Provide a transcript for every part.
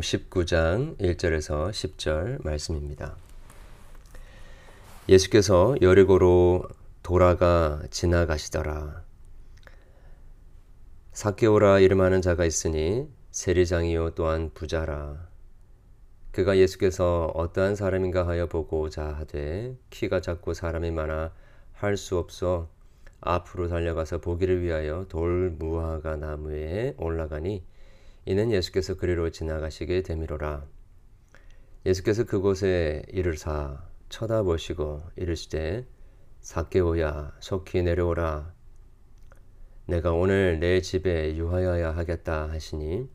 마태복음 19장 1절에서 10절 말씀입니다. 예수께서 여리고로 돌아가 지나가시더라. 사케오라 이름하는 자가 있으니 세리장이요 또한 부자라. 그가 예수께서 어떠한 사람인가 하여 보고자 하되 키가 작고 사람이 많아 할 수 없어 앞으로 달려가서 보기를 위하여 돌 무화과 나무에 올라가니 이는 예수께서 그리로 지나가시게 되미로라. 예수께서 그곳에 이르사 쳐다보시고 이르시되 사케오야 속히 내려오라. 내가 오늘 내 집에 유하여야 하겠다 하시니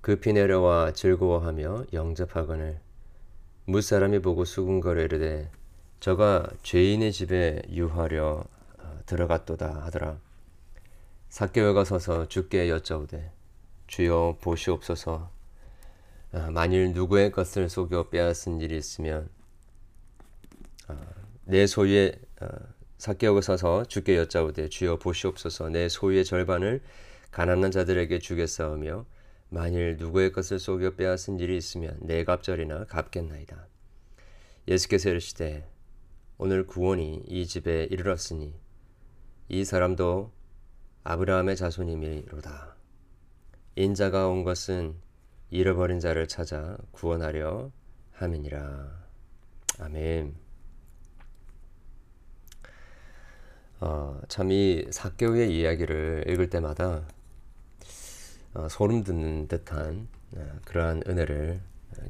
급히 내려와 즐거워하며 영접하거늘 무사람이 보고 수군거려 이르되 저가 죄인의 집에 유하려 어, 들어갔도다 하더라. 사케오가 서서 주께 여짜오되 주여 보시옵소서 어, 만일 누구의 것을 속여 빼앗은 일이 있으면 어, 내 소유의 사케오가 서서 주께 여짜오되 주여 보시옵소서 내 소유의 절반을 가난한 자들에게 주겠사오며 만일 누구의 것을 속여 빼앗은 일이 있으면 내 갑절이나 갚겠나이다. 예수께서 이르시되 오늘 구원이 이 집에 이르렀으니 이 사람도 아브라함의 자손이미로다. 인자가 온 것은 잃어버린 자를 찾아 구원하려 함이니라. 아멘. 어, 참이 사개오의 이야기를 읽을 때마다 어, 소름 돋는 듯한 어, 그러한 은혜를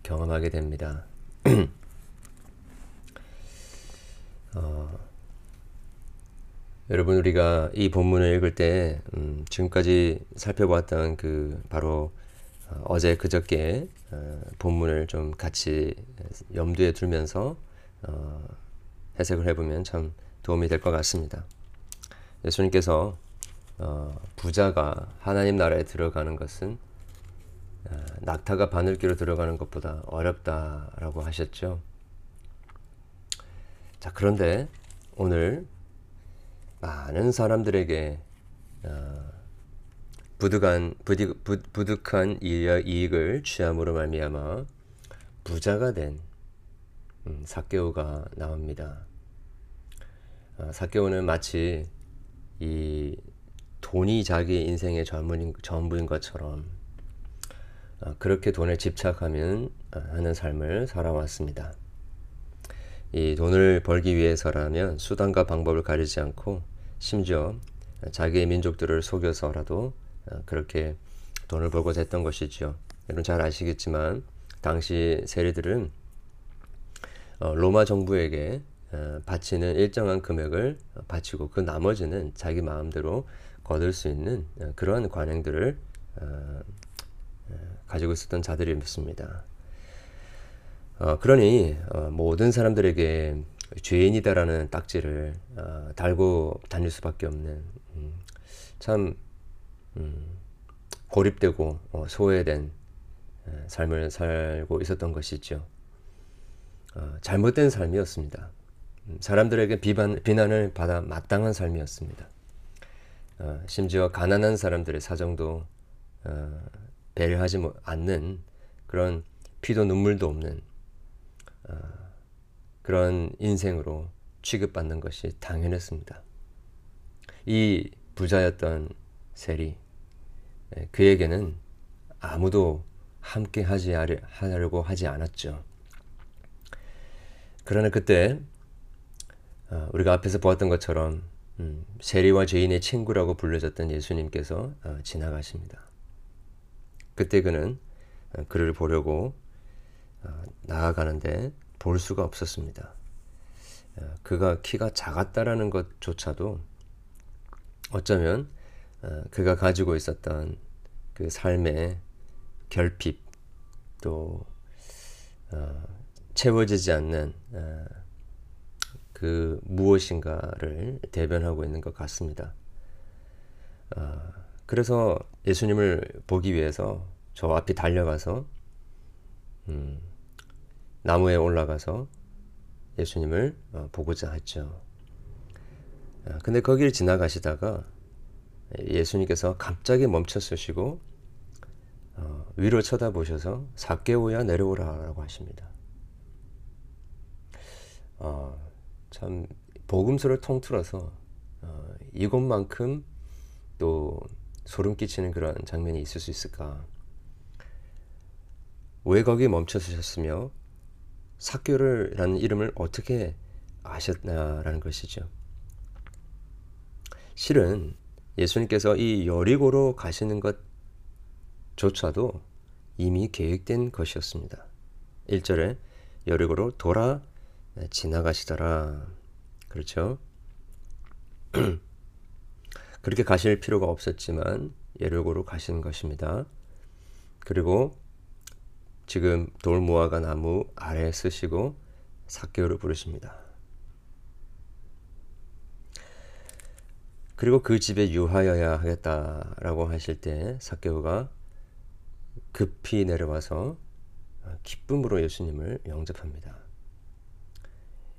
경험하게 됩니다. 여러분 우리가 이 본문을 읽을 때 음, 지금까지 살펴보았던 그 바로 어, 제 그저께 어, 본문을 좀 같이 염두에 두면서 어, 해석을 해보면 참 도움이 될 것 같습니다. 예수님께서 어, 부자가 하나님 나라에 들어가는 것은 어, 낙타가 바늘기로 들어가는 것보다 어렵다라고 하셨죠. 자 그런데 오늘 많은 사람들에게 어, 부득한 부득, 부득한 이익을 취함으로 말미암아 부자가 된 음, 사케오가 나옵니다. 어, 사케오는 마치 이 돈이 자기 인생의 전부인, 전부인 것처럼 어, 그렇게 돈에 집착하면 어, 하는 삶을 살아왔습니다. 이 돈을 벌기 위해서라면 수단과 방법을 가리지 않고 심지어 자기의 민족들을 속여서라도 어, 그렇게 돈을 벌고자 했던 것이지요. 여러분 잘 아시겠지만 당시 세리들은 어, 로마 정부에게 어, 바치는 일정한 금액을 바치고 그 나머지는 자기 마음대로 거둘 수 있는 그러한 관행들을 가지고 있었던 자들이었습니다. 어, 그러니 어, 모든 사람들에게 죄인이다라는 딱지를 어, 달고 다닐 수밖에 없는 음, 참 음, 고립되고 어, 소외된 어, 삶을 살고 있었던 것이죠. 어, 잘못된 삶이었습니다. 음, 사람들에게 비반, 비난을 받아 마땅한 삶이었습니다. 어, 심지어 가난한 사람들의 사정도 어, 배려하지 않는 그런 피도 눈물도 없는 어, 그런 인생으로 취급받는 것이 당연했습니다. 이 부자였던 셀이 그에게는 아무도 함께 하지 하려고 하지 않았죠. 그러나 그때 어, 우리가 앞에서 보았던 것처럼 음, 세리와 죄인의 친구라고 불려졌던 예수님께서 어, 지나가십니다. 그때 그는 그를 보려고 어, 나아가는데 볼 수가 없었습니다. 어, 그가 키가 작았다라는 것조차도 어쩌면 어, 그가 가지고 있었던 그 삶의 결핍 또 채워지지 않는 그 무엇인가를 대변하고 있는 것 같습니다. 그래서 예수님을 보기 위해서 저 앞에 달려가서 음, 나무에 올라가서 예수님을 어, 보고자 했죠. 아, 근데 거기를 지나가시다가 예수님께서 갑자기 멈춰 서시고 어, 위로 쳐다보셔서 사개오야 내려오라라고 하십니다. 어, 참 복음서를 통틀어서 어, 이것만큼 또 소름 끼치는 그런 장면이 있을 수 있을까? 왜 거기 멈춰서셨으며 사교를라는 이름을 어떻게 아셨나라는 것이죠. 실은 예수님께서 이 여리고로 가시는 것조차도 이미 계획된 것이었습니다. 1절에 여리고로 돌아 지나가시더라. 그렇죠? 그렇게 가실 필요가 없었지만 여리고로 가신 것입니다. 그리고 지금 돌무화과 나무 아래에 쓰시고 사개오를 부르십니다. 그리고 그 집에 유하여야 하겠다라고 하실 때 사개오가 급히 내려와서 기쁨으로 예수님을 영접합니다.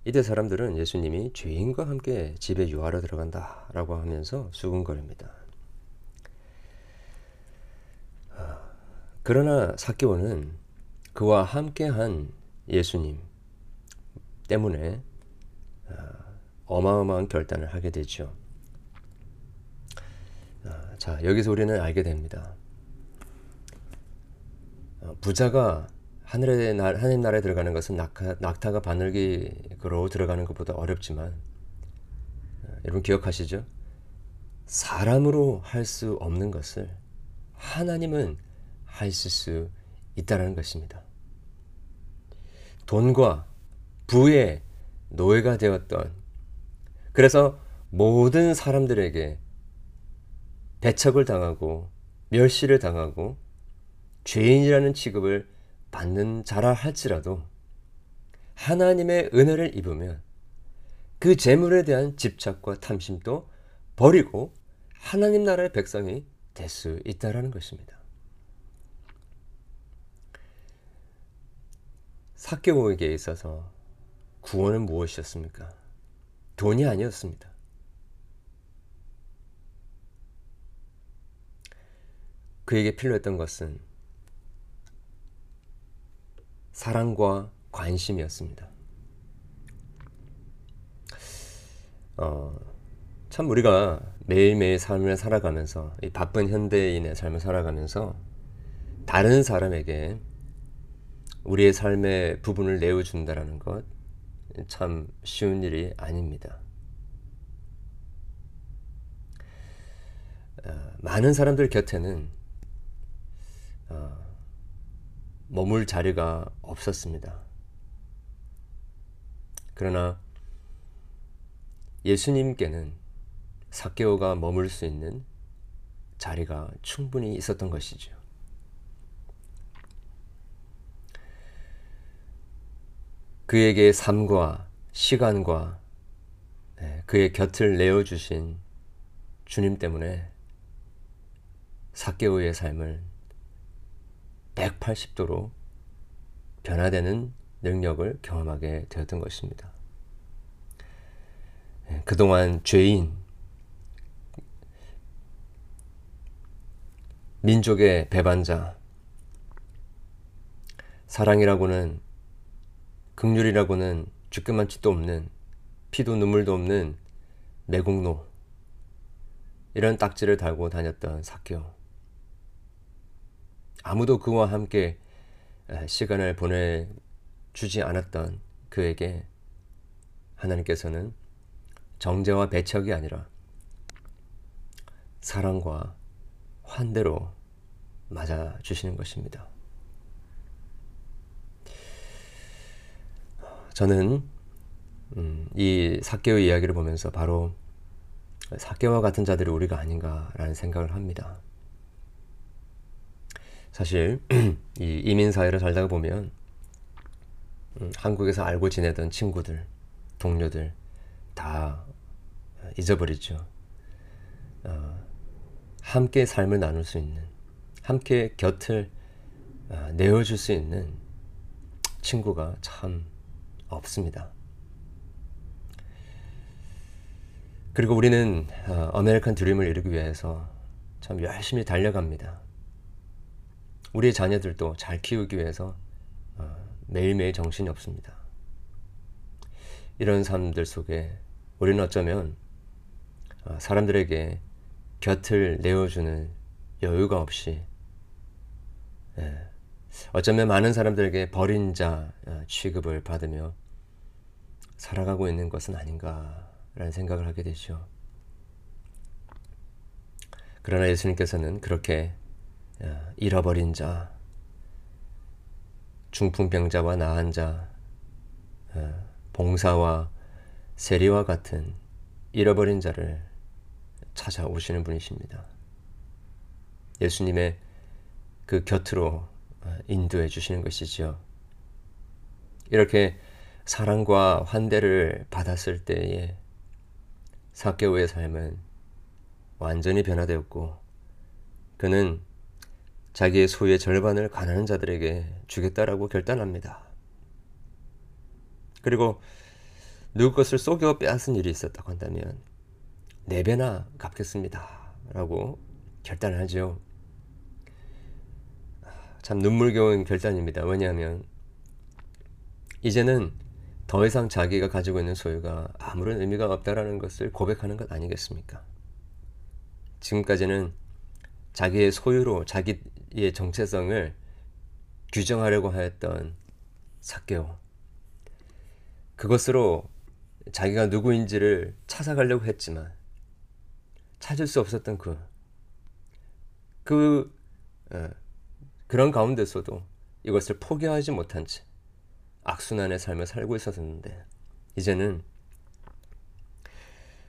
이때 사람들은 예수님이 죄인과 함께 집에 유하러 들어간다라고 하면서 수군거립니다. 그러나 사개오는 그와 함께한 예수님 때문에 어마어마한 결단을 하게 되죠. 자, 여기서 우리는 알게 됩니다. 어, 부자가 하늘의 날, 하늘 나라에 들어가는 것은 낙하, 낙타 가 바늘기로 들어가는 것보다 어렵지만, 어, 여러분 기억하시죠? 사람으로 할 수 없는 것을 하나님은 하실 수 있다는 것입니다. 돈과 부의 노예가 되었던, 그래서 모든 사람들에게 배척을 당하고 멸시를 당하고 죄인이라는 취급을 받는 자라 할지라도 하나님의 은혜를 입으면 그 재물에 대한 집착과 탐심도 버리고 하나님 나라의 백성이 될 수 있다라는 것입니다. 사개오에게 있어서 구원은 무엇이었습니까? 돈이 아니었습니다. 그에게 필요했던 것은 사랑과 관심이었습니다. 어, 참 우리가 매일매일 삶을 살아가면서 이 바쁜 현대인의 삶을 살아가면서 다른 사람에게 우리의 삶의 부분을 내어준다라는 것 참 쉬운 일이 아닙니다. 어, 많은 사람들 곁에는 어, 머물 자리가 없었습니다. 그러나 예수님께는 사개오가 머물 수 있는 자리가 충분히 있었던 것이죠. 그에게 삶과 시간과 네, 그의 곁을 내어주신 주님 때문에 사개오의 삶을 180도로 변화되는 능력을 경험하게 되었던 것입니다. 예, 그동안 죄인, 민족의 배반자, 사랑이라고는 극률이라고는 주께만치도 없는 피도 눈물도 없는 매국노 이런 딱지를 달고 다녔던 사교 아무도 그와 함께 시간을 보내주지 않았던 그에게 하나님께서는 정죄와 배척이 아니라 사랑과 환대로 맞아 주시는 것입니다. 저는 음, 이 사개의 이야기를 보면서 바로 사개와 같은 자들이 우리가 아닌가라는 생각을 합니다. 사실 이 이민 사회를 살다가 보면 음, 한국에서 알고 지내던 친구들, 동료들 다 잊어버리죠. 어, 함께 삶을 나눌 수 있는, 함께 곁을 어, 내어줄 수 있는 친구가 참 없습니다. 그리고 우리는 어, 아메리칸 드림을 이루기 위해서 참 열심히 달려갑니다. 우리 자녀들도 잘 키우기 위해서 어, 매일매일 정신이 없습니다. 이런 사람들 속에 우리는 어쩌면 어, 사람들에게 곁을 내어주는 여유가 없이 예, 어쩌면 많은 사람들에게 버린 자 어, 취급을 받으며 살아가고 있는 것은 아닌가라는 생각을 하게 되죠. 그러나 예수님께서는 그렇게 어, 잃어버린 자, 중풍병자와 나한 자, 어, 봉사와 세리와 같은 잃어버린 자를 찾아오시는 분이십니다. 예수님의 그 곁으로 인도해 주시는 것이지요. 이렇게 사랑과 환대를 받았을 때에 사개오의 삶은 완전히 변화되었고 그는 자기의 소유의 절반을 가난한 자들에게 주겠다라고 결단합니다. 그리고 누구 것을 속여 빼앗은 일이 있었다고 한다면 네 배나 갚겠습니다. 라고 결단을 하죠. 참 눈물겨운 결단입니다. 왜냐하면 이제는 더 이상 자기가 가지고 있는 소유가 아무런 의미가 없다라는 것을 고백하는 것 아니겠습니까? 지금까지는 자기의 소유로 자기의 정체성을 규정하려고 하였던 사개오. 그것으로 자기가 누구인지를 찾아가려고 했지만 찾을 수 없었던 그, 그, 어, 그런 가운데서도 이것을 포기하지 못한 채 악순환의 삶을 살고 있었는데 이제는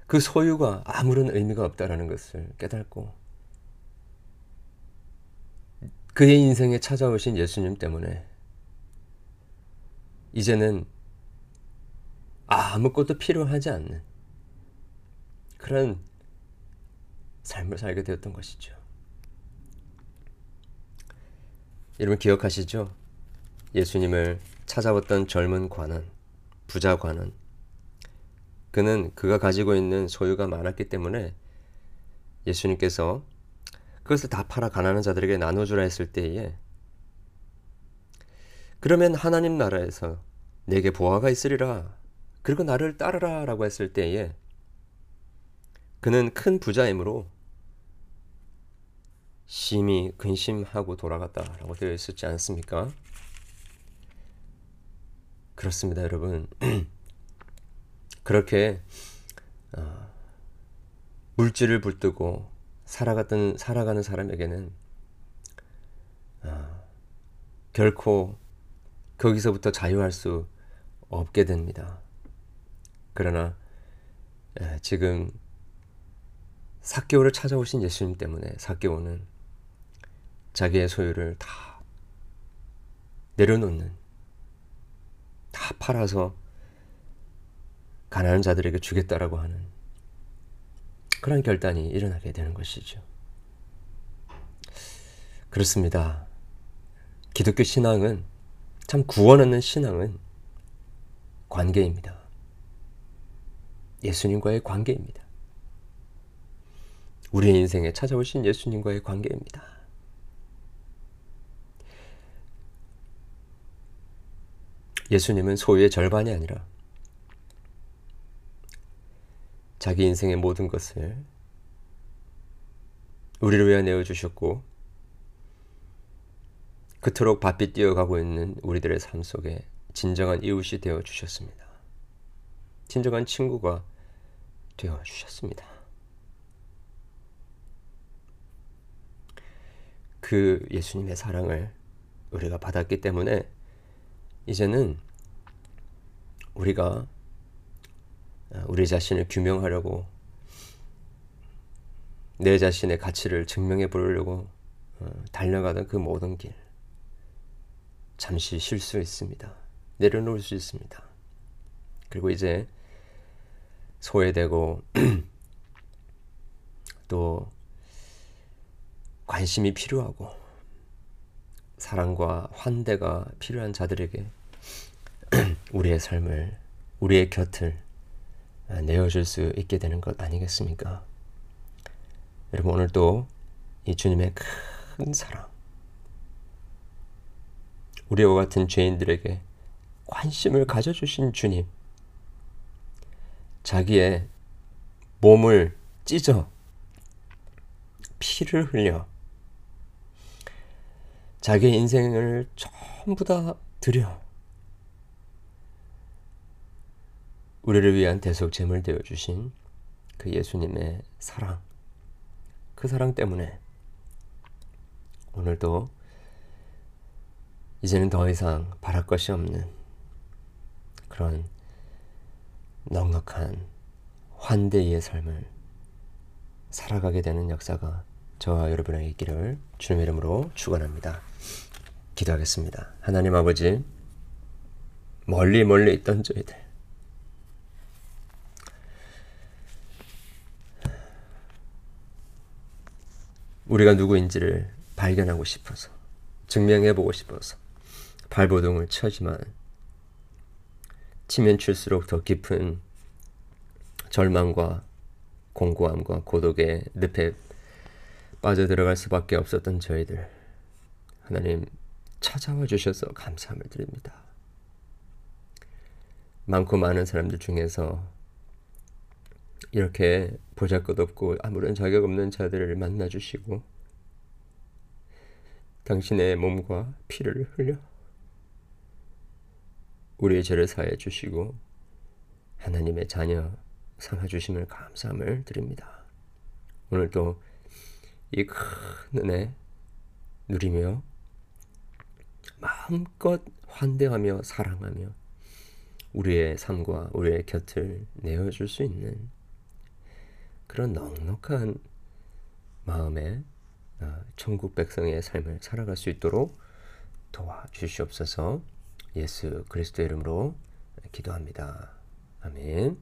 그 소유가 아무런 의미가 없다라는 것을 깨닫고 그의 인생에 찾아오신 예수님 때문에 이제는 아무것도 필요하지 않는 그런 삶을 살게 되었던 것이죠. 여러분 기억하시죠? 예수님을 찾아왔던 젊은 관원, 부자 관원. 그는 그가 가지고 있는 소유가 많았기 때문에 예수님께서 그것을 다 팔아 가난한 자들에게 나눠주라 했을 때에 그러면 하나님 나라에서 내게 보화가 있으리라. 그리고 나를 따르라 라고 했을 때에 그는 큰 부자이므로 심히 근심하고 돌아갔다라고 되어 있었지 않습니까? 그렇습니다, 여러분. 그렇게 어, 물질을 붙들고 살아갔던 살아가는 사람에게는 어, 결코 거기서부터 자유할 수 없게 됩니다. 그러나 에, 지금 사개오를 찾아오신 예수님 때문에 사개오는 자기의 소유를 다 내려놓는 다 팔아서 가난한 자들에게 주겠다라고 하는 그런 결단이 일어나게 되는 것이죠. 그렇습니다. 기독교 신앙은 참 구원 얻는 신앙은 관계입니다. 예수님과의 관계입니다. 우리의 인생에 찾아오신 예수님과의 관계입니다. 예수님은 소유의 절반이 아니라 자기 인생의 모든 것을 우리를 위해 내어주셨고 그토록 바삐 뛰어가고 있는 우리들의 삶 속에 진정한 이웃이 되어 주셨습니다. 진정한 친구가 되어 주셨습니다. 그 예수님의 사랑을 우리가 받았기 때문에 이제는 우리가 아, 우리 자신을 규명하려고 내 자신의 가치를 증명해 보려고 어, 달려가던 그 모든 길 잠시 쉴수 있습니다. 내려놓을 수 있습니다. 그리고 이제 소외되고 또 관심이 필요하고 사랑과 환대가 필요한 자들에게 우리의 삶을, 우리의 곁을 내어줄 수 있게 되는 것 아니겠습니까? 여러분, 오늘도 이 주님의 큰 사랑, 우리와 같은 죄인들에게 관심을 가져주신 주님. 자기의 몸을 찢어 피를 흘려 자기의 인생을 전부 다 드려 우리를 위한 대속 제물 되어 주신 그 예수님의 사랑 그 사랑 때문에 오늘도 이제는 더 이상 바랄 것이 없는 그런 넉넉한 환대의 삶을 살아가게 되는 역사가 저와 여러분에게 있기를 주님의 이름으로 축원합니다. 기도하겠습니다. 하나님 아버지 멀리 멀리 있던 저희들 우리가 누구인지를 발견하고 싶어서 증명해 보고 싶어서 발버둥을 쳐지만 치면 칠수록 더 깊은 절망과 공고함과 고독의 늪에 빠져들어갈 수밖에 없었던 저희들 하나님 찾아와 주셔서 감사함을 드립니다. 많고 많은 사람들 중에서 이렇게 보잘것없고 아무런 자격 없는 자들을 만나 주시고 당신의 몸과 피를 흘려 우리의 죄를 사해 주시고 하나님의 자녀 삼아 주심을 감사함을 드립니다. 오늘도 이 큰 은혜 누리며 마음껏 환대하며 사랑하며 우리의 삶과 우리의 곁을 내어줄 수 있는 그런 넉넉한 마음의 어, 천국 백성의 삶을 살아갈 수 있도록 도와주시옵소서 예수 그리스도 이름으로 기도합니다. 아멘.